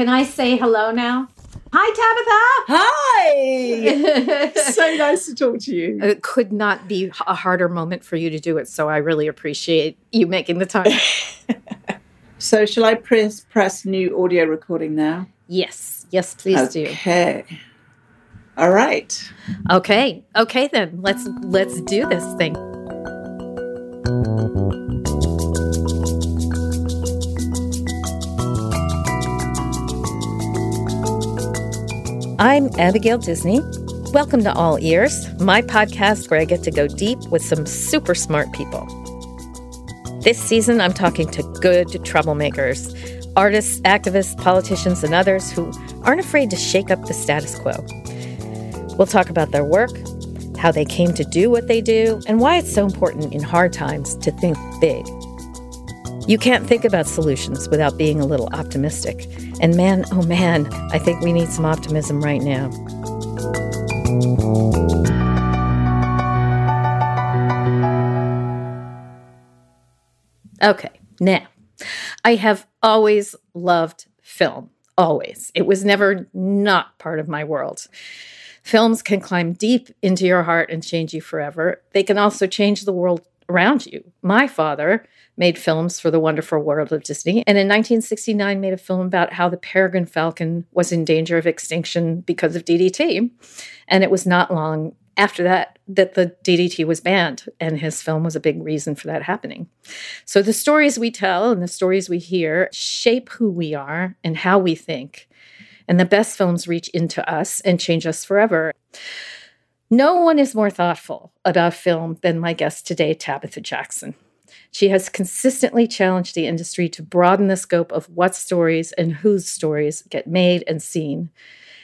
Can I say hello now? Hi, Tabitha. Hi. so nice to talk to you. It could not be a harder moment for you to do it. So I really appreciate you making the time. so, shall I press press new audio recording now? Yes. Yes, please okay. do. Okay. All right. Okay. Okay then. Let's let's do this thing. I'm Abigail Disney. Welcome to All Ears, my podcast where I get to go deep with some super smart people. This season, I'm talking to good troublemakers, artists, activists, politicians, and others who aren't afraid to shake up the status quo. We'll talk about their work, how they came to do what they do, and why it's so important in hard times to think big. You can't think about solutions without being a little optimistic. And man, oh man, I think we need some optimism right now. Okay, now, I have always loved film, always. It was never not part of my world. Films can climb deep into your heart and change you forever. They can also change the world around you. My father made films for the wonderful world of Disney, and in 1969 made a film about how the peregrine falcon was in danger of extinction because of DDT. And it was not long after that that the DDT was banned, and his film was a big reason for that happening. So the stories we tell and the stories we hear shape who we are and how we think. And the best films reach into us and change us forever. No one is more thoughtful about film than my guest today, Tabitha Jackson. She has consistently challenged the industry to broaden the scope of what stories and whose stories get made and seen.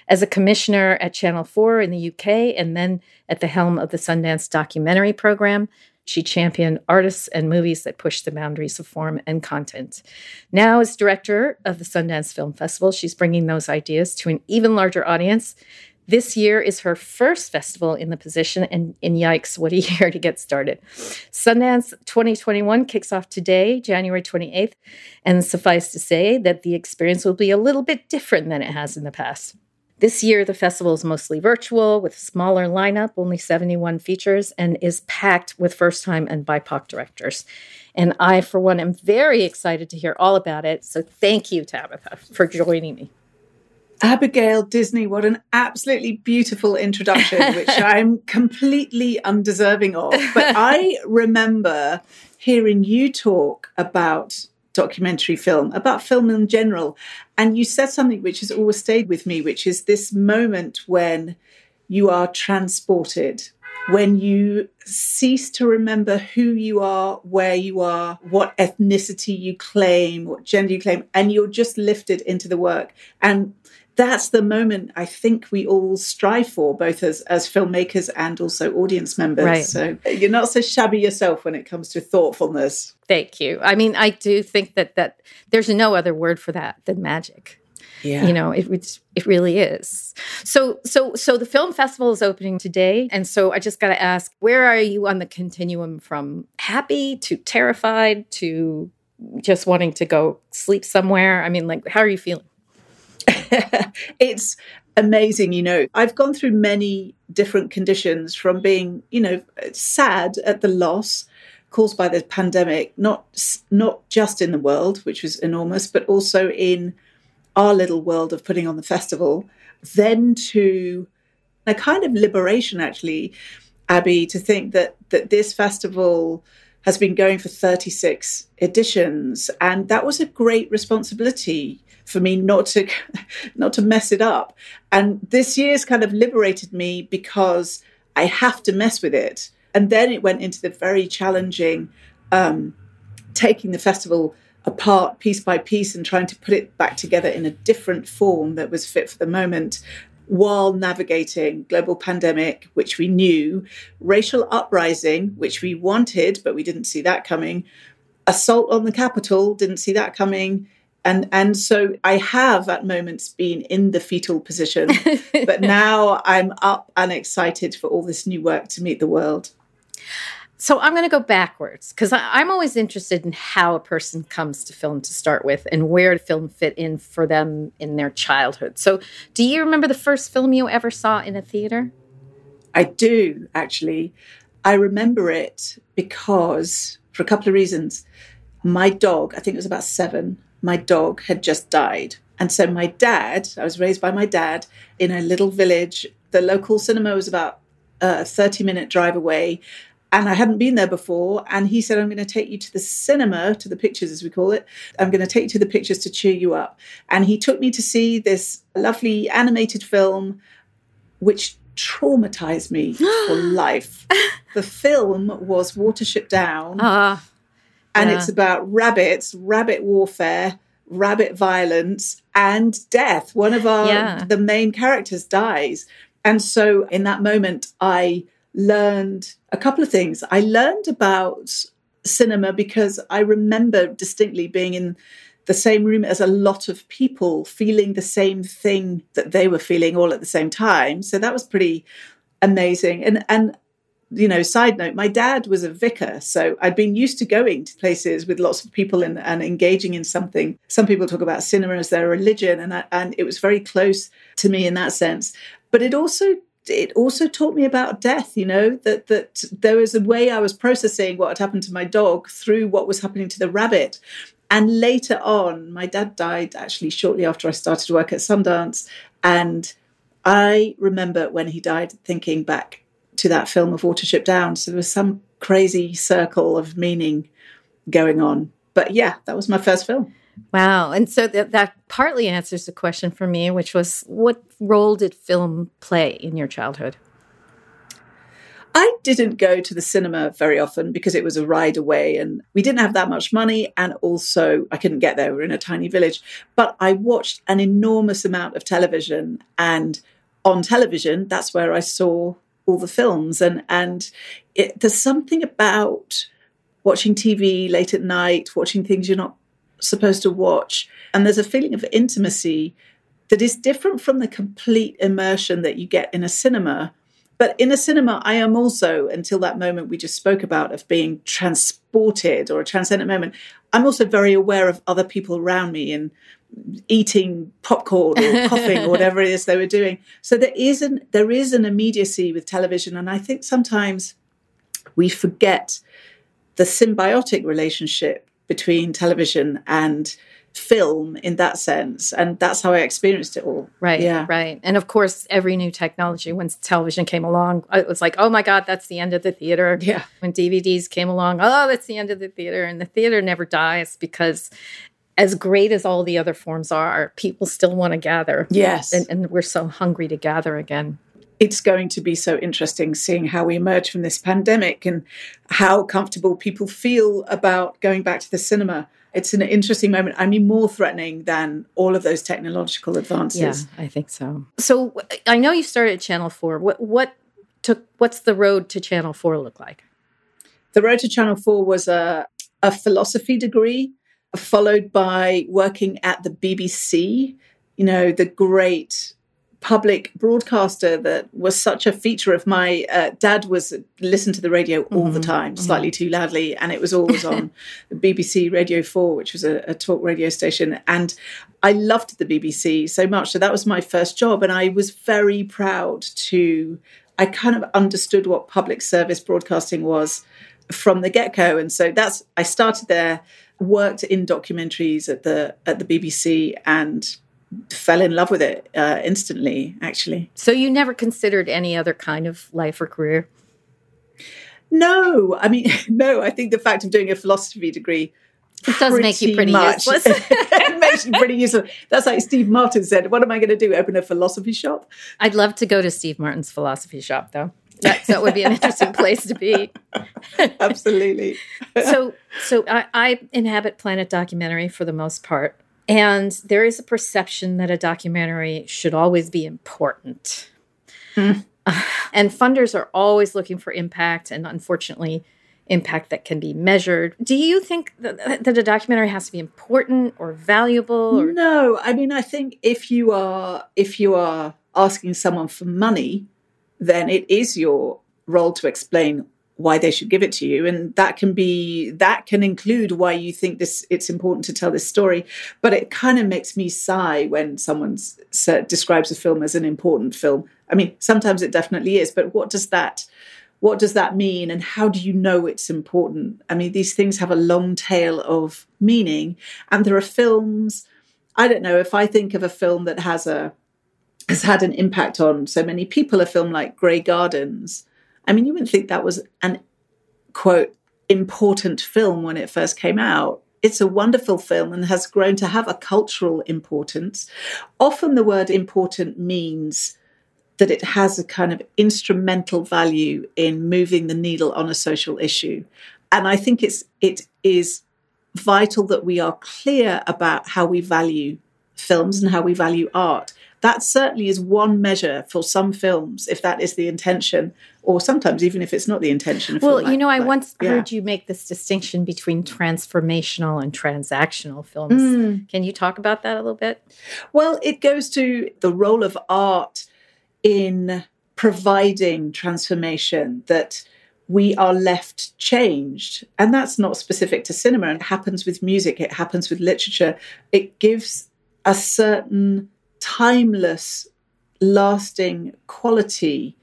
As a commissioner at Channel 4 in the UK and then at the helm of the Sundance documentary program, she championed artists and movies that push the boundaries of form and content. Now, as director of the Sundance Film Festival, she's bringing those ideas to an even larger audience this year is her first festival in the position, and, and yikes, what a year to get started. Sundance 2021 kicks off today, January 28th, and suffice to say that the experience will be a little bit different than it has in the past. This year, the festival is mostly virtual with a smaller lineup, only 71 features, and is packed with first time and BIPOC directors. And I, for one, am very excited to hear all about it. So thank you, Tabitha, for joining me. Abigail Disney, what an absolutely beautiful introduction, which I'm completely undeserving of. But I remember hearing you talk about documentary film, about film in general. And you said something which has always stayed with me, which is this moment when you are transported, when you cease to remember who you are, where you are, what ethnicity you claim, what gender you claim, and you're just lifted into the work. And that's the moment I think we all strive for, both as, as filmmakers and also audience members. Right. So you're not so shabby yourself when it comes to thoughtfulness. Thank you. I mean, I do think that that there's no other word for that than magic. Yeah. You know, it, it, it really is. So so so the film festival is opening today, and so I just got to ask, where are you on the continuum from happy to terrified to just wanting to go sleep somewhere? I mean, like, how are you feeling? it's amazing. You know, I've gone through many different conditions from being, you know, sad at the loss caused by the pandemic, not not just in the world, which was enormous, but also in our little world of putting on the festival, then to a kind of liberation, actually, Abby, to think that that this festival has been going for 36 editions, and that was a great responsibility for me not to not to mess it up. And this year's kind of liberated me because I have to mess with it. And then it went into the very challenging um, taking the festival apart piece by piece and trying to put it back together in a different form that was fit for the moment while navigating global pandemic which we knew racial uprising which we wanted but we didn't see that coming assault on the capitol didn't see that coming and and so I have at moments been in the fetal position, but now I'm up and excited for all this new work to meet the world. So I'm going to go backwards because I'm always interested in how a person comes to film to start with and where film fit in for them in their childhood. So, do you remember the first film you ever saw in a theater? I do, actually. I remember it because, for a couple of reasons, my dog, I think it was about seven, my dog had just died. And so my dad, I was raised by my dad in a little village. The local cinema was about a 30 minute drive away and I hadn't been there before. And he said, I'm going to take you to the cinema, to the pictures as we call it. I'm going to take you to the pictures to cheer you up. And he took me to see this lovely animated film, which traumatized me for life. The film was Watership Down. Uh, and yeah. it's about rabbits, rabbit warfare, rabbit violence, and death. One of our Yeah. the main characters dies. And so in that moment I learned a couple of things. I learned about cinema because I remember distinctly being in the same room as a lot of people feeling the same thing that they were feeling all at the same time. So that was pretty amazing. And and you know, side note, my dad was a vicar, so I'd been used to going to places with lots of people and, and engaging in something. Some people talk about cinema as their religion, and I, and it was very close to me in that sense. But it also it also taught me about death. You know that that there was a way I was processing what had happened to my dog through what was happening to the rabbit. And later on, my dad died actually shortly after I started work at Sundance, and I remember when he died thinking back to that film of Watership Down. So there was some crazy circle of meaning going on. But yeah, that was my first film. wow. And so that, that partly answers the question for me, which was what role did film play in your childhood? I didn't go to the cinema very often because it was a ride away and we didn't have that much money. And also, I couldn't get there. We were in a tiny village. But I watched an enormous amount of television. And on television, that's where I saw all the films. And, and it, there's something about watching TV late at night, watching things you're not supposed to watch. And there's a feeling of intimacy that is different from the complete immersion that you get in a cinema. But in a cinema, I am also, until that moment we just spoke about of being transported or a transcendent moment, I'm also very aware of other people around me and eating popcorn or coughing or whatever it is they were doing. So there is an there is an immediacy with television, and I think sometimes we forget the symbiotic relationship between television and film in that sense and that's how i experienced it all Right. yeah Right. And of course, every new technology, when television came along, uh, it was like, oh my God, that's the end of the theater. yeah When DVDs came along, oh, that's the end of the theater. And the theater never dies because, as great as all the other forms are, people still want to gather. yes And, and we're so hungry to gather again. it's going to be so interesting seeing how we emerge from this pandemic and how comfortable people feel about going back to the cinema. It's an interesting moment. I mean, more threatening than all of those technological advances. Yeah, I think so. So I know you started at Channel 4. What, what took, what's the road to Channel 4 look like? The road to Channel 4 was a, a philosophy degree, followed by working at the BBC, you know, the great public broadcaster that was such a feature of my uh, dad was listened to the radio all the Mhm, time slightly too loudly and it was always on bbc radio 4 which was a, a talk radio station and i loved the bbc so much. So that was my first job and i was very proud to i kind of understood what public service broadcasting was from the get-go. And so that's i started there worked in documentaries at the at the bbc and fell in love with it uh, instantly actually. So you never considered any other kind of life or career? no. I mean no. I think the fact of doing a philosophy degree It does make you pretty much- useless. it makes you pretty useless that's like steve martin said what am i going to do? Open a philosophy shop? I'd love to go to Steve Martin's philosophy shop, though. That, that would be an interesting place to be. absolutely So, so I, I inhabit Planet Documentary for the most part, and there is a perception that a documentary should always be important. Mm. And funders are always looking for impact, and unfortunately, impact that can be measured. Do you think that, that a documentary has to be important or valuable? Or no i mean i think if you are if you are asking someone for money then it is your role to explain why they should give it to you. And that can be that can include why you think this it's important to tell this story. But it kind of makes me sigh when someone describes a film as an important film. I mean sometimes it definitely is but what does that what does that mean? And how do you know it's important? I mean these things have a long tail of meaning. And there are films i don't know if i think of a film that has a has had an impact on so many people a film like grey gardens I mean, you wouldn't think that was an quote important film when it first came out. It's a wonderful film and has grown to have a cultural importance. Often the word important means that it has a kind of instrumental value in moving the needle on a social issue. And I think it's it is vital that we are clear about how we value films and how we value art that certainly is one measure for some films, if that is the intention, or sometimes even if it's not the intention. Well, like, you know, I like, once yeah. heard you make this distinction between transformational and transactional films. Mm. Can you talk about that a little bit? Well, it goes to the role of art in providing transformation that we are left changed. And that's not specific to cinema. It happens with music, it happens with literature. It gives a certain timeless, lasting quality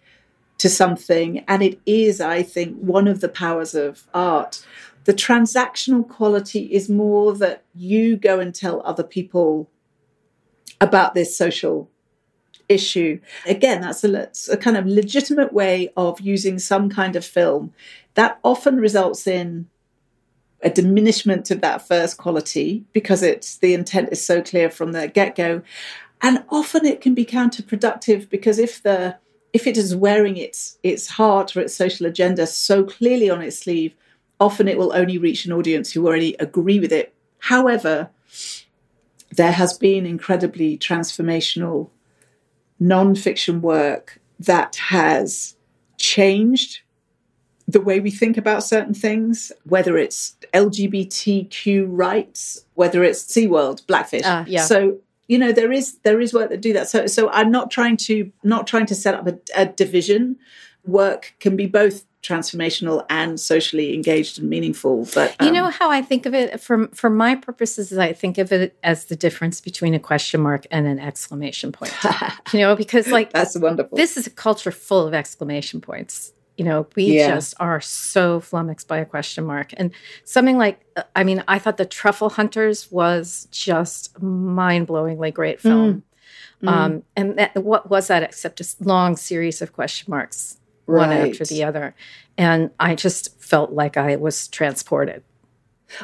to something. And it is, I think, one of the powers of art. The transactional quality is more that you go and tell other people about this social issue. Again, that's a, a kind of legitimate way of using some kind of film that often results in a diminishment of that first quality because it's the intent is so clear from the get-go and often it can be counterproductive because if the if it is wearing its its heart or its social agenda so clearly on its sleeve, often it will only reach an audience who already agree with it. However, there has been incredibly transformational non-fiction work that has changed the way we think about certain things, whether it's LGBTQ rights, whether it's SeaWorld, Blackfish. Uh, yeah. So you know there is there is work that do that. So so i'm not trying to not trying to set up a, a division. Work can be both transformational and socially engaged and meaningful but um, you know um, how i think of it? For for my purposes i think of it as the difference between a question mark and an exclamation point. You know because like that's wonderful. this is a culture full of exclamation points you know we yeah. just are so flummoxed by a question mark and something like uh, i mean i thought the truffle hunters was just mind-blowingly great film mm. um, mm. and that, what was that except a long series of question marks right. one after the other and i just felt like i was transported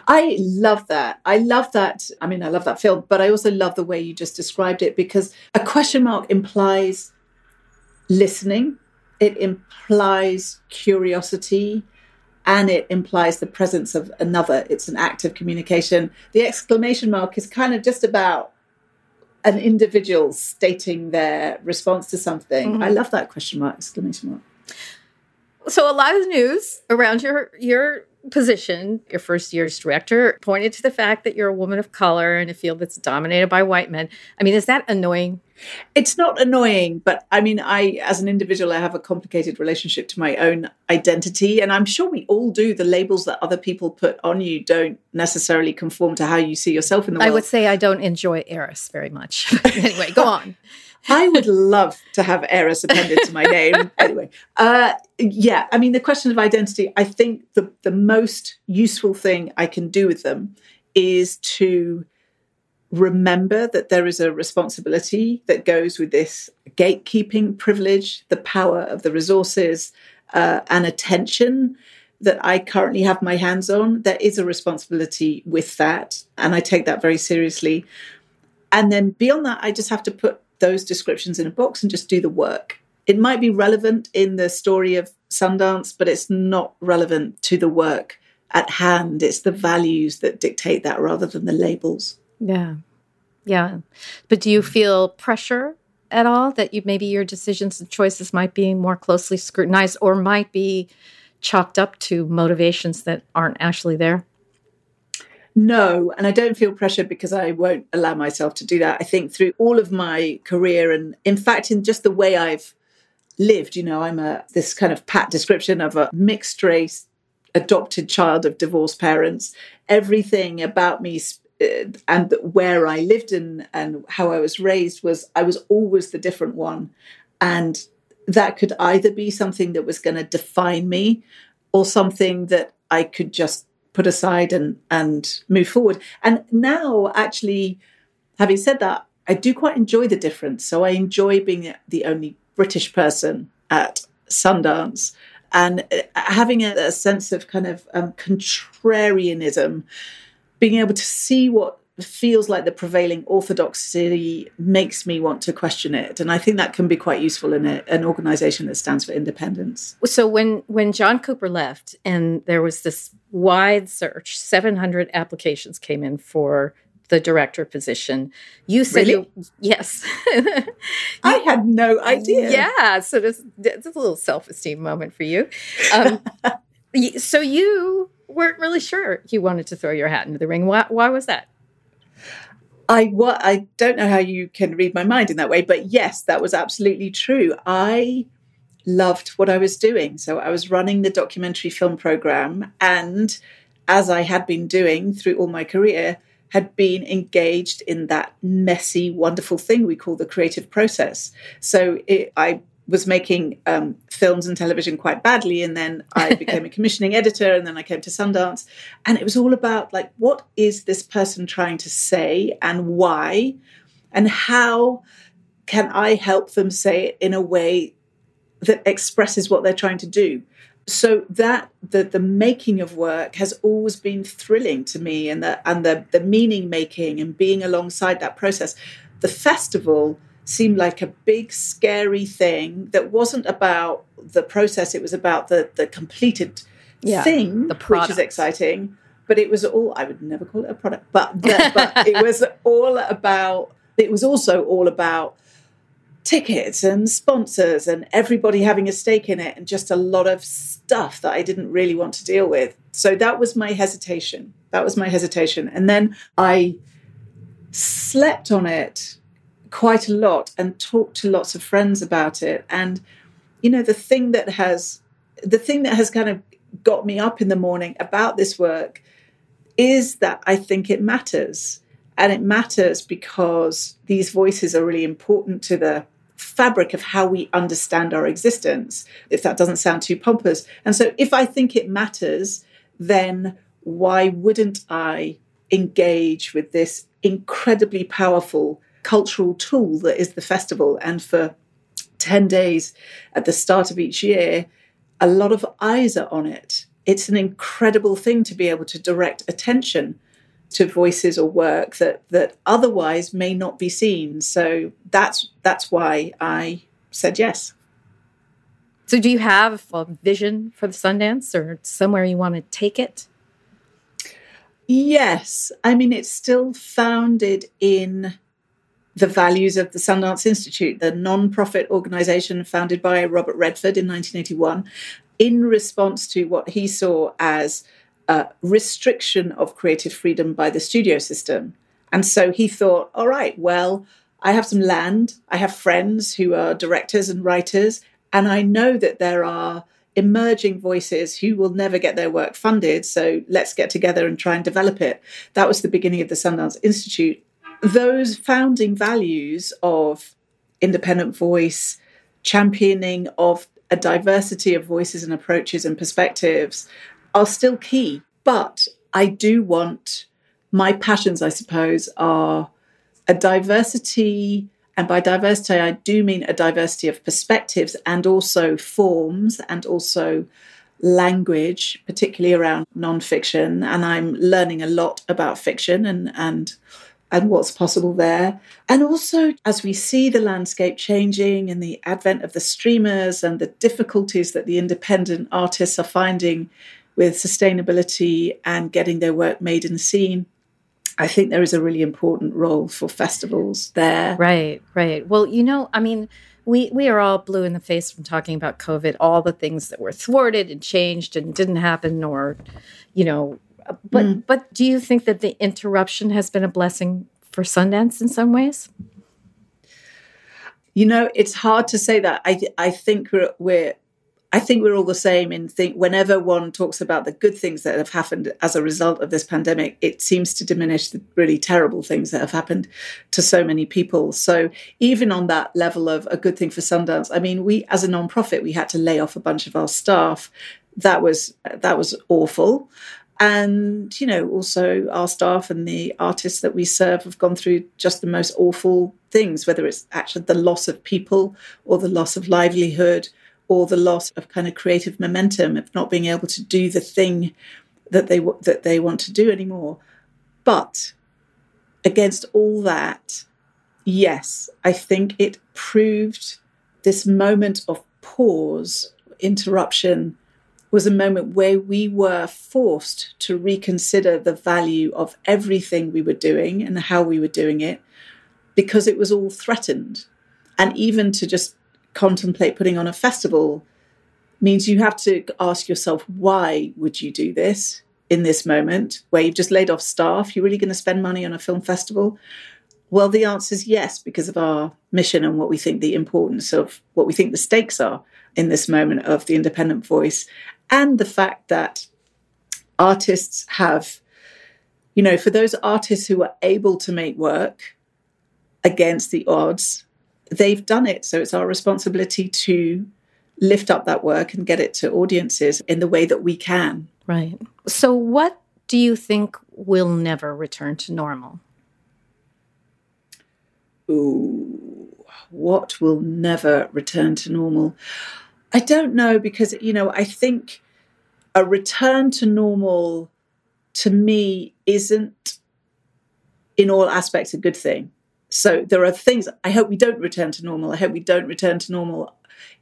I love that. I love that. I mean, I love that film, but I also love the way you just described it because a question mark implies listening it implies curiosity and it implies the presence of another. It's an act of communication. The exclamation mark is kind of just about an individual stating their response to something. Mm-hmm. I love that question mark, exclamation mark. So a lot of news around your your position, your first year's director, pointed to the fact that you're a woman of color in a field that's dominated by white men. I mean, is that annoying? It's not annoying, but I mean, I, as an individual, I have a complicated relationship to my own identity. And I'm sure we all do. The labels that other people put on you don't necessarily conform to how you see yourself in the world. I would say I don't enjoy heiress very much. anyway, go on. I would love to have heiress appended to my name. anyway, uh, yeah, I mean, the question of identity, I think the, the most useful thing I can do with them is to remember that there is a responsibility that goes with this gatekeeping privilege, the power of the resources uh, and attention that I currently have my hands on. There is a responsibility with that, and I take that very seriously. And then beyond that, I just have to put those descriptions in a box and just do the work. It might be relevant in the story of Sundance, but it's not relevant to the work at hand. It's the values that dictate that rather than the labels. Yeah. Yeah. But do you feel pressure at all that you maybe your decisions and choices might be more closely scrutinized or might be chalked up to motivations that aren't actually there? No, and I don't feel pressure because I won't allow myself to do that. I think through all of my career, and in fact, in just the way I've lived. You know, I'm a this kind of pat description of a mixed race adopted child of divorced parents. Everything about me uh, and where I lived and and how I was raised was I was always the different one, and that could either be something that was going to define me, or something that I could just put aside and and move forward. And now, actually, having said that, I do quite enjoy the difference. So I enjoy being the only British person at Sundance and uh, having a, a sense of kind of um, contrarianism, being able to see what feels like the prevailing orthodoxy makes me want to question it and i think that can be quite useful in a, an organization that stands for independence so when when john cooper left and there was this wide search 700 applications came in for the director position. You said really? you, yes. I had no idea. Yeah, so this, this is a little self-esteem moment for you. Um, so you weren't really sure you wanted to throw your hat into the ring. Why, why was that? I what I don't know how you can read my mind in that way, but yes, that was absolutely true. I loved what I was doing. So I was running the documentary film program and as I had been doing through all my career, had been engaged in that messy, wonderful thing we call the creative process. So it, I was making um, films and television quite badly, and then I became a commissioning editor, and then I came to Sundance, and it was all about like, what is this person trying to say, and why, and how can I help them say it in a way that expresses what they're trying to do? so that the the making of work has always been thrilling to me and the and the the meaning making and being alongside that process. The festival seemed like a big scary thing that wasn't about the process it was about the the completed yeah, thing the product. which is exciting but it was all i would never call it a product but the, but it was all about it was also all about tickets and sponsors and everybody having a stake in it and just a lot of stuff that I didn't really want to deal with. So that was my hesitation. That was my hesitation. And then I slept on it quite a lot and talked to lots of friends about it. And, you know, the thing that has the thing that has kind of got me up in the morning about this work is that I think it matters. And it matters because these voices are really important to the fabric of how we understand our existence, if that doesn't sound too pompous. And so, if I think it matters, then why wouldn't I engage with this incredibly powerful cultural tool that is the festival? And for 10 days at the start of each year, a lot of eyes are on it. It's an incredible thing to be able to direct attention to voices or work that that otherwise may not be seen. So that's that's why I said yes. So do you have a vision for the Sundance or somewhere you want to take it? Yes. I mean it's still founded in the values of the Sundance Institute, the non-profit organization founded by Robert Redford in 1981 in response to what he saw as uh, restriction of creative freedom by the studio system. And so he thought, all right, well, I have some land, I have friends who are directors and writers, and I know that there are emerging voices who will never get their work funded. So let's get together and try and develop it. That was the beginning of the Sundance Institute. Those founding values of independent voice, championing of a diversity of voices and approaches and perspectives are still key. But I do want my passions, I suppose, are a diversity. And by diversity, I do mean a diversity of perspectives and also forms and also language, particularly around nonfiction. And I'm learning a lot about fiction and, and and what's possible there. And also, as we see the landscape changing and the advent of the streamers and the difficulties that the independent artists are finding with sustainability and getting their work made and seen. I think there is a really important role for festivals there. Right, right. Well, you know, I mean, we we are all blue in the face from talking about COVID, all the things that were thwarted and changed and didn't happen, or, you know, but mm. but do you think that the interruption has been a blessing for Sundance in some ways? You know, it's hard to say that. I I think we're, we're I think we're all the same in think whenever one talks about the good things that have happened as a result of this pandemic, it seems to diminish the really terrible things that have happened to so many people. So even on that level of a good thing for Sundance, I mean, we as a nonprofit, we had to lay off a bunch of our staff. That was that was awful. And, you know, also our staff and the artists that we serve have gone through just the most awful things, whether it's actually the loss of people or the loss of livelihood or the loss of kind of creative momentum of not being able to do the thing that they that they want to do anymore. But against all that, yes, I think it proved this moment of pause, interruption, was a moment where we were forced to reconsider the value of everything we were doing and how we were doing it because it was all threatened. And even to just contemplate putting on a festival means you have to ask yourself why would you do this in this moment where you've just laid off staff? You're really going to spend money on a film festival? Well the answer is yes because of our mission and what we think the importance of what we think the stakes are in this moment of the independent voice and the fact that artists have you know for those artists who are able to make work against the odds they've done it. So it's our responsibility to lift up that work and get it to audiences in the way that we can. Right. So, what do you think will never return to normal? Ooh, what will never return to normal? I don't know because, you know, I think a return to normal to me isn't in all aspects a good thing. So there are things I hope we don't return to normal. I hope we don't return to normal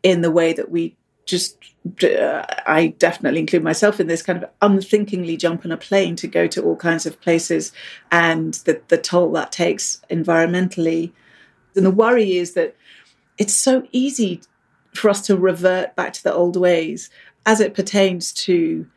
in the way that we just uh, I definitely include myself in this kind of unthinkingly jump on a plane to go to all kinds of places and the, the toll that takes environmentally. And the worry is that it's so easy for us to revert back to the old ways as it pertains to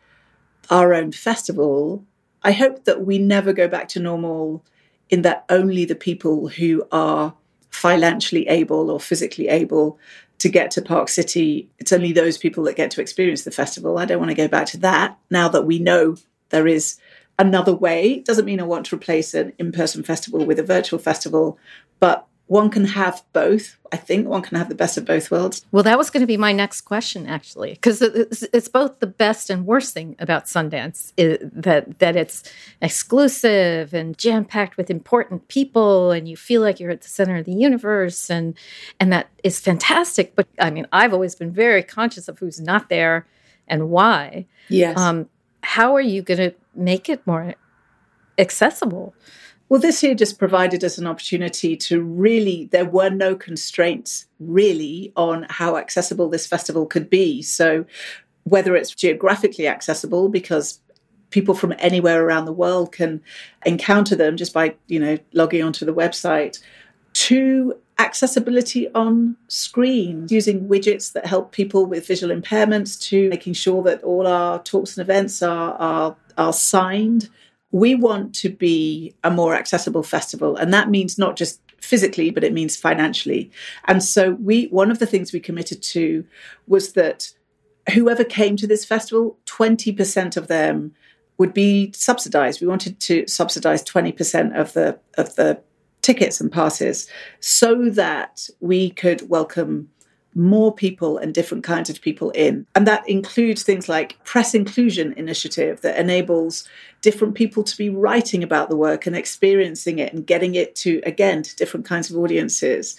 our own festival. I hope that we never go back to normal in that only the people who are financially able or physically able to get to Park City, it's only those people that get to experience the festival. I don't want to go back to that now that we know there is another way. It doesn't mean I want to replace an in person festival with a virtual festival, but one can have both. I think one can have the best of both worlds. Well, that was going to be my next question, actually, because it's, it's, both the best and worst thing about Sundance that that it's exclusive and jam packed with important people, and you feel like you're at the center of the universe, and and that is fantastic. But I mean, I've always been very conscious of who's not there and why. Yes. Um, how are you going to make it more accessible? Well, this year just provided us an opportunity to really, there were no constraints really on how accessible this festival could be. So, whether it's geographically accessible, because people from anywhere around the world can encounter them just by, you know, logging onto the website, to accessibility on screen using widgets that help people with visual impairments to making sure that all our talks and events are, are, are signed we want to be a more accessible festival and that means not just physically but it means financially. And so we one of the things we committed to was that whoever came to this festival 20% of them would be subsidized. We wanted to subsidize 20% of the of the tickets and passes so that we could welcome more people and different kinds of people in. And that includes things like press inclusion initiative that enables different people to be writing about the work and experiencing it and getting it to again to different kinds of audiences.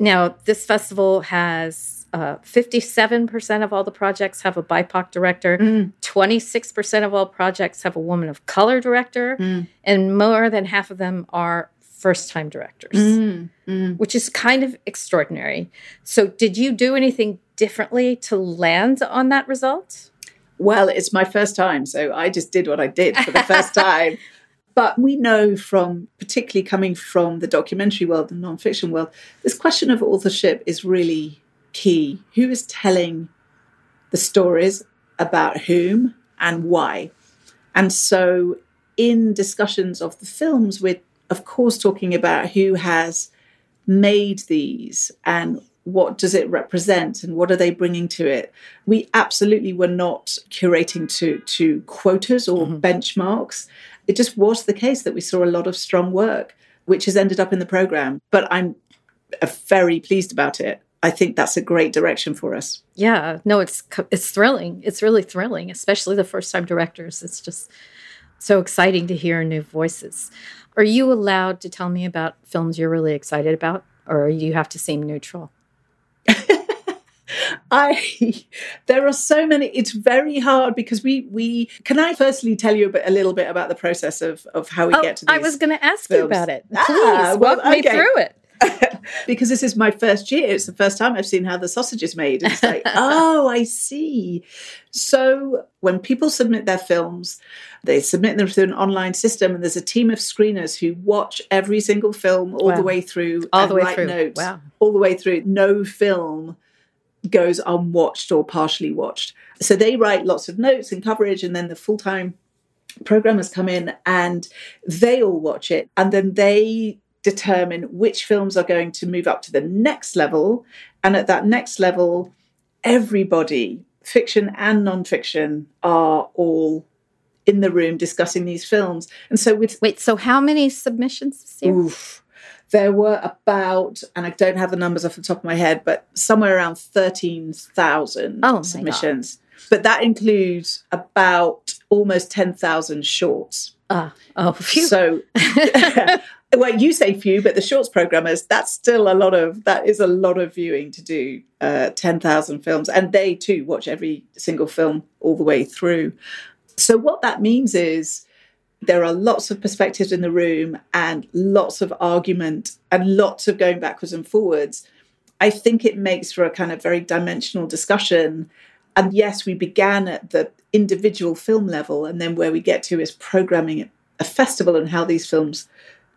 Now, this festival has uh, 57% of all the projects have a BIPOC director. Mm. 26% of all projects have a woman of color director. Mm. And more than half of them are first time directors, mm, mm. which is kind of extraordinary. So, did you do anything differently to land on that result? Well, it's my first time, so I just did what I did for the first time. But we know from, particularly coming from the documentary world and nonfiction world, this question of authorship is really key. Who is telling the stories about whom and why? And so, in discussions of the films, we're of course, talking about who has made these and what does it represent and what are they bringing to it. We absolutely were not curating to to quotas or mm-hmm. benchmarks. It just was the case that we saw a lot of strong work which has ended up in the program but i'm very pleased about it. I think that's a great direction for us. Yeah no it's it's thrilling. It's really thrilling especially the first time directors. It's just so exciting to hear new voices are you allowed to tell me about films you're really excited about or do you have to seem neutral I there are so many. It's very hard because we we can I firstly tell you a, bit, a little bit about the process of of how we oh, get to. These I was going to ask films. you about it. Ah, Please ah, well, walk me okay. through it. because this is my first year. It's the first time I've seen how the sausage is made. It's like, oh, I see. So when people submit their films, they submit them through an online system, and there's a team of screeners who watch every single film all wow. the way through, all the way write through. notes wow. all the way through. No film goes unwatched or partially watched. So they write lots of notes and coverage, and then the full time programmers come in and they all watch it, and then they determine which films are going to move up to the next level. And at that next level, everybody, fiction and non-fiction, are all in the room discussing these films. And so with wait, so how many submissions? Oof, there were about, and I don't have the numbers off the top of my head, but somewhere around 13,000 oh submissions. But that includes about almost 10,000 shorts. Uh, oh, phew. So, well, you say phew, but the shorts programmers, that's still a lot of, that is a lot of viewing to do uh, 10,000 films. And they too watch every single film all the way through. So, what that means is there are lots of perspectives in the room and lots of argument and lots of going backwards and forwards. I think it makes for a kind of very dimensional discussion. And yes, we began at the individual film level, and then where we get to is programming a festival and how these films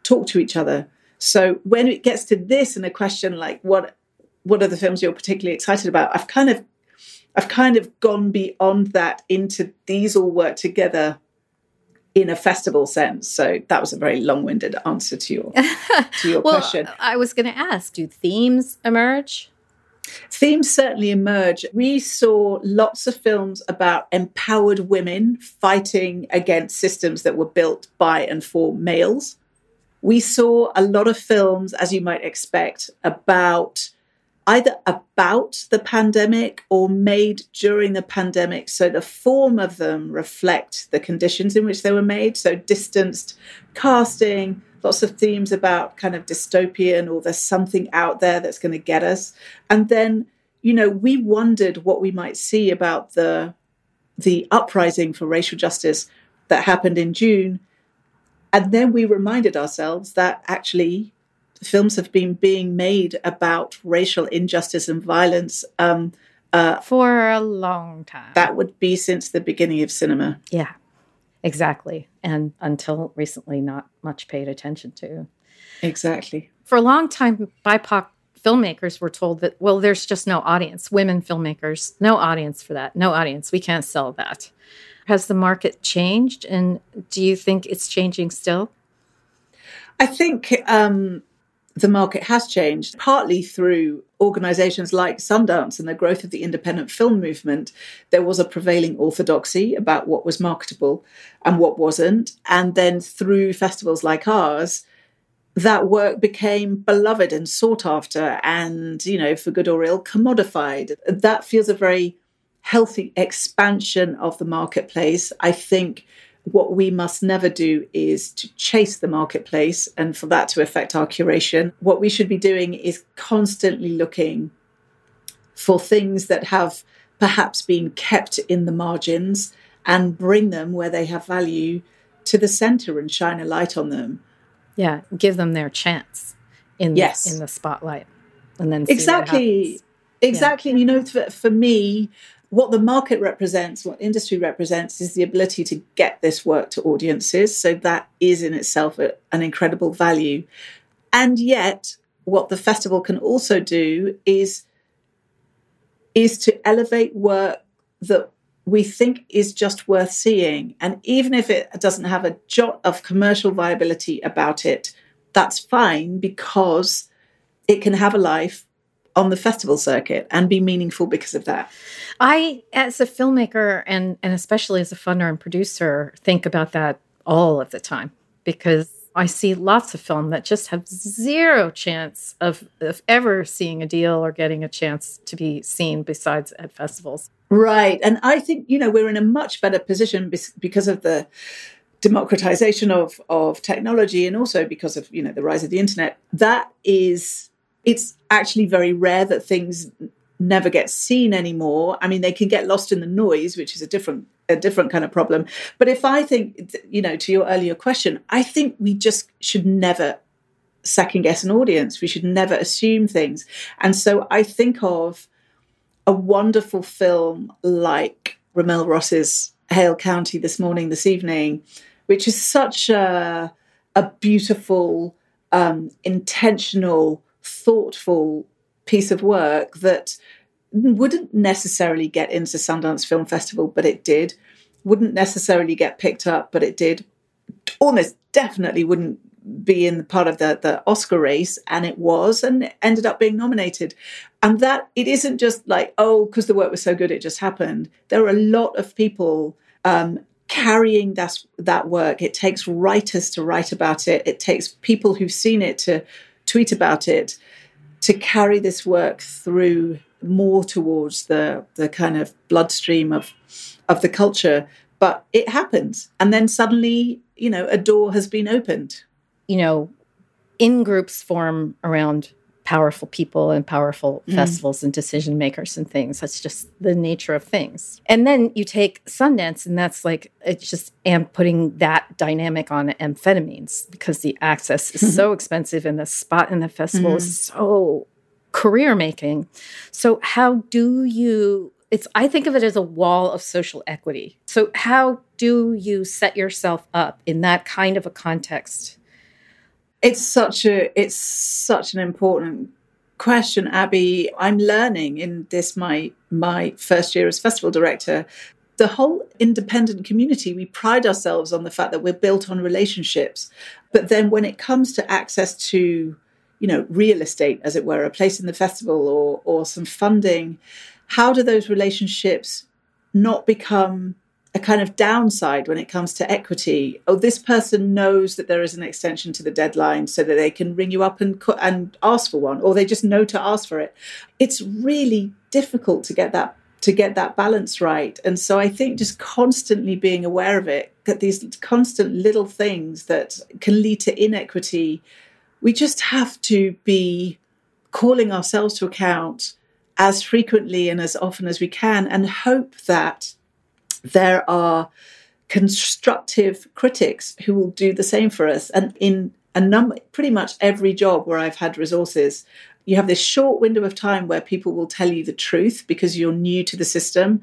talk to each other. So when it gets to this and a question like what what are the films you're particularly excited about, I've kind of I've kind of gone beyond that into these all work together in a festival sense. So that was a very long-winded answer to your to your well, question. I was going to ask, do themes emerge? Themes certainly emerge. We saw lots of films about empowered women fighting against systems that were built by and for males. We saw a lot of films, as you might expect, about either about the pandemic or made during the pandemic. So the form of them reflect the conditions in which they were made. So distanced casting, lots of themes about kind of dystopian or there's something out there that's going to get us. And then, you know, we wondered what we might see about the the uprising for racial justice that happened in June. And then we reminded ourselves that actually films have been being made about racial injustice and violence um, uh, for a long time. That would be since the beginning of cinema. Yeah, exactly. And until recently, not much paid attention to. Exactly. For a long time, BIPOC filmmakers were told that, well, there's just no audience. Women filmmakers, no audience for that. No audience. We can't sell that. Has the market changed? And do you think it's changing still? I think um, the market has changed, partly through organizations like Sundance and the growth of the independent film movement. There was a prevailing orthodoxy about what was marketable and what wasn't. And then through festivals like ours, that work became beloved and sought after and, you know, for good or ill, commodified. That feels a very healthy expansion of the marketplace. I think what we must never do is to chase the marketplace and for that to affect our curation. What we should be doing is constantly looking for things that have perhaps been kept in the margins and bring them where they have value to the center and shine a light on them. Yeah, give them their chance in yes. the, in the spotlight and then exactly exactly yeah. you know for, for me what the market represents, what industry represents, is the ability to get this work to audiences. So that is in itself a, an incredible value. And yet, what the festival can also do is is to elevate work that we think is just worth seeing. And even if it doesn't have a jot of commercial viability about it, that's fine because it can have a life on the festival circuit and be meaningful because of that. I, as a filmmaker and and especially as a funder and producer, think about that all of the time because I see lots of film that just have zero chance of, of ever seeing a deal or getting a chance to be seen besides at festivals. Right. And I think, you know, we're in a much better position because of the democratization of, of technology and also because of, you know, the rise of the internet. That is, it's actually very rare that things never get seen anymore. I mean, they can get lost in the noise, which is a different a different kind of problem. But if I think, you know, to your earlier question, I think we just should never second guess an audience. We should never assume things. And so I think of a wonderful film like RaMell Ross's Hale County this morning, this evening, which is such a, a beautiful, um, intentional, thoughtful piece of work that wouldn't necessarily get into Sundance Film Festival, but it did. Wouldn't necessarily get picked up, but it did. Almost definitely wouldn't be in part of the, the Oscar race, and it was, and it ended up being nominated. And that it isn't just like, oh, because the work was so good, it just happened. There are a lot of people um, carrying that, that work. It takes writers to write about it, it takes people who've seen it to tweet about it to carry this work through more towards the the kind of bloodstream of of the culture. But it happens and then suddenly you know a door has been opened. You know in groups form around powerful people and powerful mm. festivals and decision makers and things. That's just the nature of things. And then you take Sundance, and that's like it's just and putting that dynamic on amphetamines because the access is so expensive and the spot in the festival mm. is so career making. So how do you it's I think of it as a wall of social equity. So how do you set yourself up in that kind of a context? It's such a it's such an important question, Abby. I'm learning in this my my first year as festival director. The whole independent community, we pride ourselves on the fact that we're built on relationships. But then when it comes to access to, you know, real estate, as it were, a place in the festival or or some funding, how do those relationships not become a kind of downside when it comes to equity. Oh, this person knows that there is an extension to the deadline so that they can ring you up and and ask for one, or they just know to ask for it. It's really difficult to get that to get that balance right. And so I think just constantly being aware of it, that these constant little things that can lead to inequity, we just have to be calling ourselves to account as frequently and as often as we can and hope that there are constructive critics who will do the same for us. And in a number, pretty much every job where I've had resources, you have this short window of time where people will tell you the truth because you're new to the system.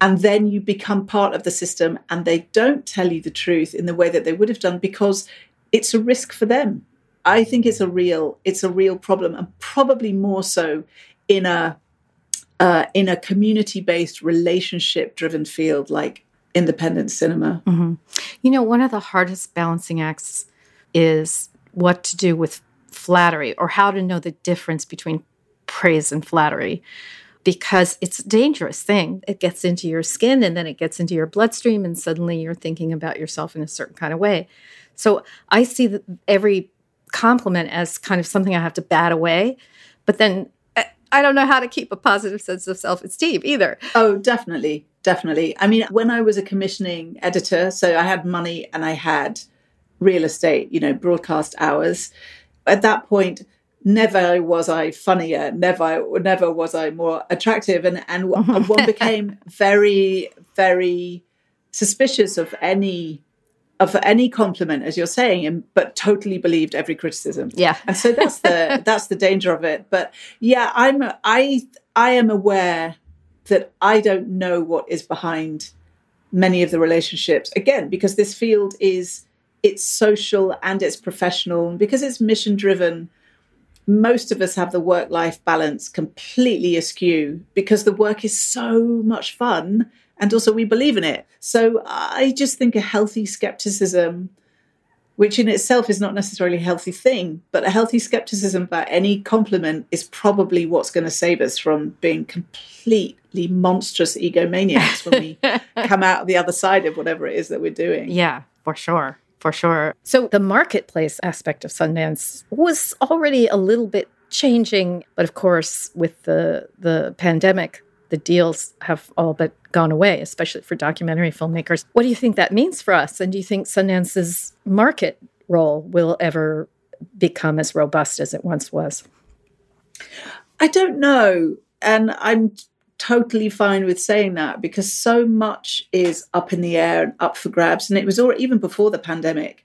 And then you become part of the system and they don't tell you the truth in the way that they would have done because it's a risk for them. I think it's a real, it's a real problem and probably more so in a uh, in a community based, relationship driven field like independent cinema. Mm-hmm. You know, one of the hardest balancing acts is what to do with flattery or how to know the difference between praise and flattery because it's a dangerous thing. It gets into your skin and then it gets into your bloodstream, and suddenly you're thinking about yourself in a certain kind of way. So I see every compliment as kind of something I have to bat away. But then I don't know how to keep a positive sense of self esteem either. Oh, definitely. Definitely. I mean, when I was a commissioning editor, so I had money and I had real estate, you know, broadcast hours. At that point, never was I funnier, never, never was I more attractive, and and one became very, very suspicious of any Uh, of any compliment, as you're saying, and but totally believed every criticism. Yeah, and so that's the that's the danger of it. But yeah, I'm I I am aware that I don't know what is behind many of the relationships again because this field is it's social and it's professional and because it's mission driven most of us have the work life balance completely askew because the work is so much fun and also we believe in it. So I just think a healthy skepticism which in itself is not necessarily a healthy thing, but a healthy skepticism about any compliment is probably what's going to save us from being completely monstrous egomaniacs when we come out the other side of whatever it is that we're doing. Yeah, for sure. For sure. So the marketplace aspect of Sundance was already a little bit changing, but of course, with the the pandemic, the deals have all but gone away, especially for documentary filmmakers. What do you think that means for us? And do you think Sundance's market role will ever become as robust as it once was? I don't know. And I'm totally fine with saying that because so much is up in the air and up for grabs. And it was all, even before the pandemic,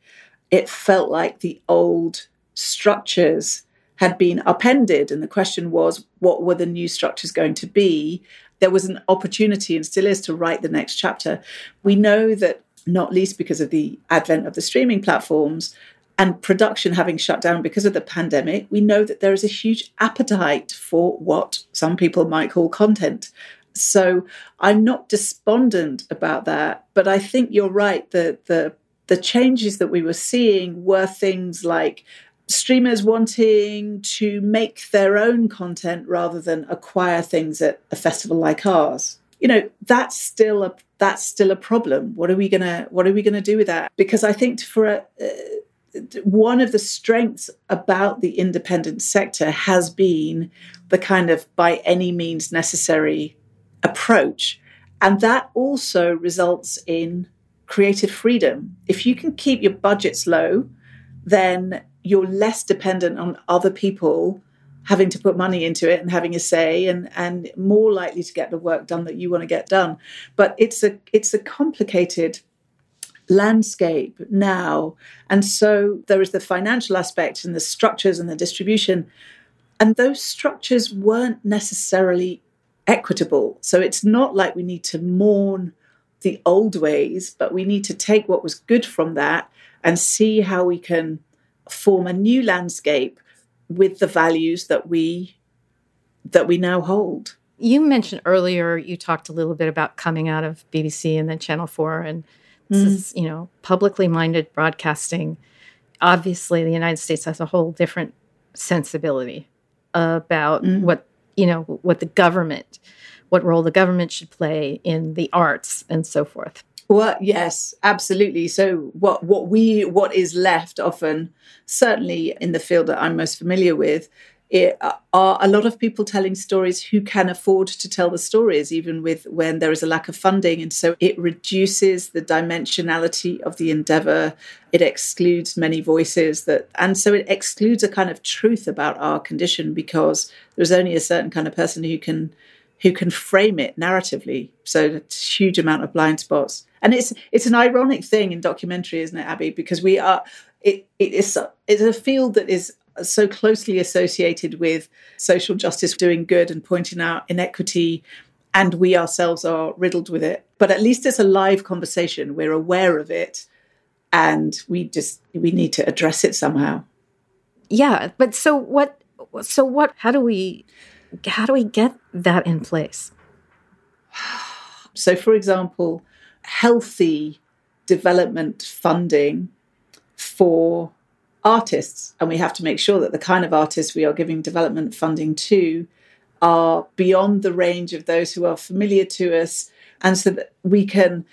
it felt like the old structures had been upended. And the question was, what were the new structures going to be? There was an opportunity and still is to write the next chapter. We know that, not least because of the advent of the streaming platforms and production having shut down because of the pandemic, we know that there is a huge appetite for what some people might call content. So I'm not despondent about that, but I think you're right. The the the changes that we were seeing were things like streamers wanting to make their own content rather than acquire things at a festival like ours. You know that's still a that's still a problem. What are we gonna what are we gonna do with that? Because i think for a, uh, one of the strengths about the independent sector has been the kind of by any means necessary approach. And that also results in creative freedom. If you can keep your budgets low then you're less dependent on other people having to put money into it and having a say and and more likely to get the work done that you want to get done. But it's a it's a complicated landscape now. And so there is the financial aspect and the structures and the distribution. And those structures weren't necessarily equitable. So it's not like we need to mourn the old ways but we need to take what was good from that and see how we can form a new landscape with the values that we that we now hold. You mentioned earlier you talked a little bit about coming out of BBC and then Channel 4 and this mm. is, you know, publicly minded broadcasting. Obviously, the United States has a whole different sensibility about mm. what, you know, what the government, what role the government should play in the arts and so forth. Well, yes, absolutely. So what what we what is left often, certainly in the field that I'm most familiar with, it, uh, are a lot of people telling stories who can afford to tell the stories, even with when there is a lack of funding, and so it reduces the dimensionality of the endeavor. It excludes many voices that, and so it excludes a kind of truth about our condition because there's only a certain kind of person who can who can frame it narratively. So a huge amount of blind spots. And it's it's an ironic thing in documentary, isn't it, Abby? Because we are it, it is it's a field that is so closely associated with social justice, doing good and pointing out inequity, and we ourselves are riddled with it. But at least it's a live conversation. We're aware of it, and we just we need to address it somehow. Yeah, but so what? So what? How do we? How do we get that in place? So, for example, healthy development funding for artists. And we have to make sure that the kind of artists we are giving development funding to are beyond the range of those who are familiar to us. And so that we can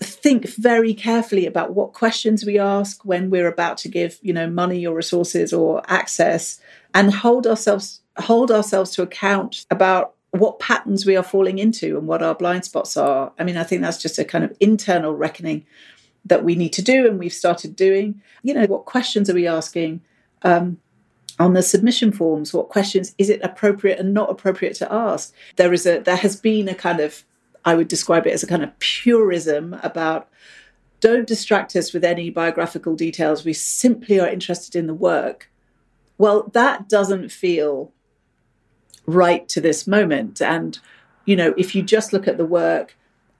think very carefully about what questions we ask when we're about to give, you know, money or resources or access and hold ourselves hold ourselves to account about what patterns we are falling into and what our blind spots are. I mean, I think that's just a kind of internal reckoning that we need to do and we've started doing. You know, what questions are we asking um, on the submission forms? What questions is it appropriate and not appropriate to ask? There is a there has been a kind of I would describe it as a kind of purism about don't distract us with any biographical details. We simply are interested in the work. Well, that doesn't feel right to this moment. And, you know, if you just look at the work,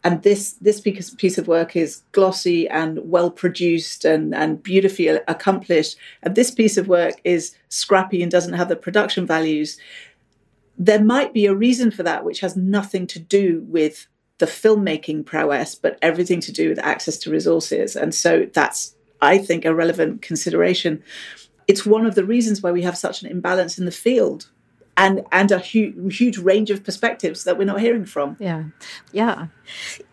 and this this piece of work is glossy and well produced and, and beautifully accomplished, and this piece of work is scrappy and doesn't have the production values, there might be a reason for that, which has nothing to do with the filmmaking prowess, but everything to do with access to resources. And so that's I think, a relevant consideration. It's one of the reasons why we have such an imbalance in the field and and a huge huge range of perspectives that we're not hearing from. Yeah, yeah.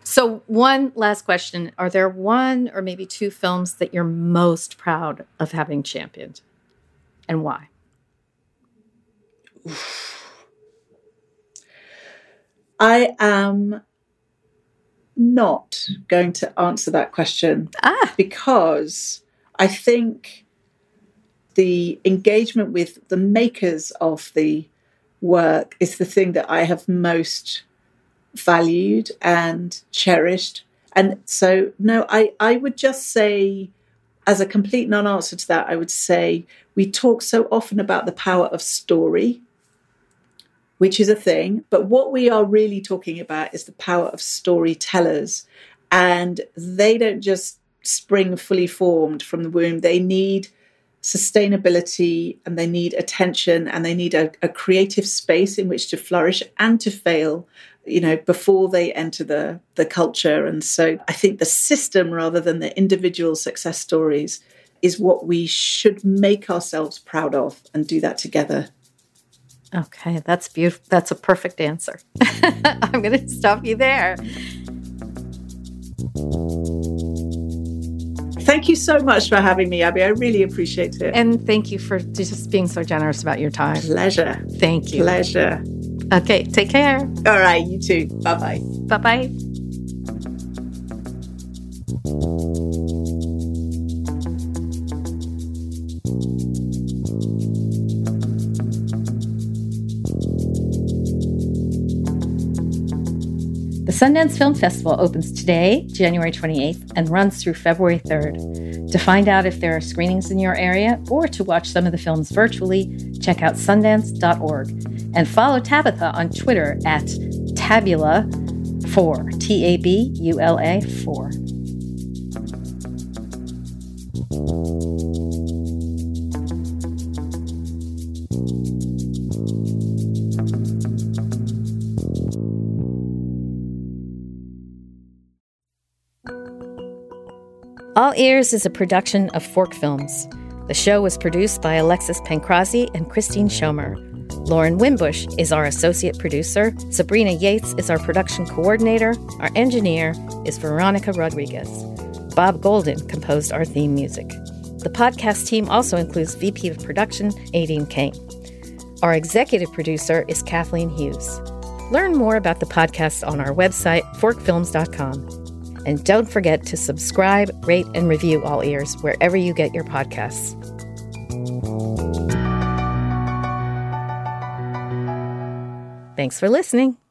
So one last question: Are there one or maybe two films that you're most proud of having championed, and why? I am not going to answer that question ah. because I think the engagement with the makers of the work is the thing that I have most valued and cherished. And so, no, I, I would just say, as a complete non answer to that, I would say we talk so often about the power of story, which is a thing. But what we are really talking about is the power of storytellers. And they don't just spring fully formed from the womb, they need sustainability and they need attention and they need a, a, creative space in which to flourish and to fail you know before they enter the the culture. And so i think the system rather than the individual success stories is what we should make ourselves proud of and do that together. Okay that's beautiful that's a perfect answer. I'm going to stop you there Thank you so much for having me, Abby. I really appreciate it. And thank you for just being so generous about your time. Pleasure. Thank you. Pleasure. Okay, take care. All right, you too. Bye bye. Bye bye. Sundance Film Festival opens today, January 28th, and runs through February 3rd. To find out if there are screenings in your area or to watch some of the films virtually, check out sundance.org and follow Tabitha on Twitter at Tabula4, T A B U L A 4. All Ears is a production of Fork Films. The show was produced by Alexis Pancrazi and Christine Schomer. Lauren Wimbush is our associate producer. Sabrina Yates is our production coordinator. Our engineer is Veronica Rodriguez. Bob Golden composed our theme music. The podcast team also includes VP of Production, Aideen Kane. Our executive producer is Kathleen Hughes. Learn more about the podcast on our website, forkfilms.com. And don't forget to subscribe, rate, and review All Ears wherever you get your podcasts. Thanks for listening.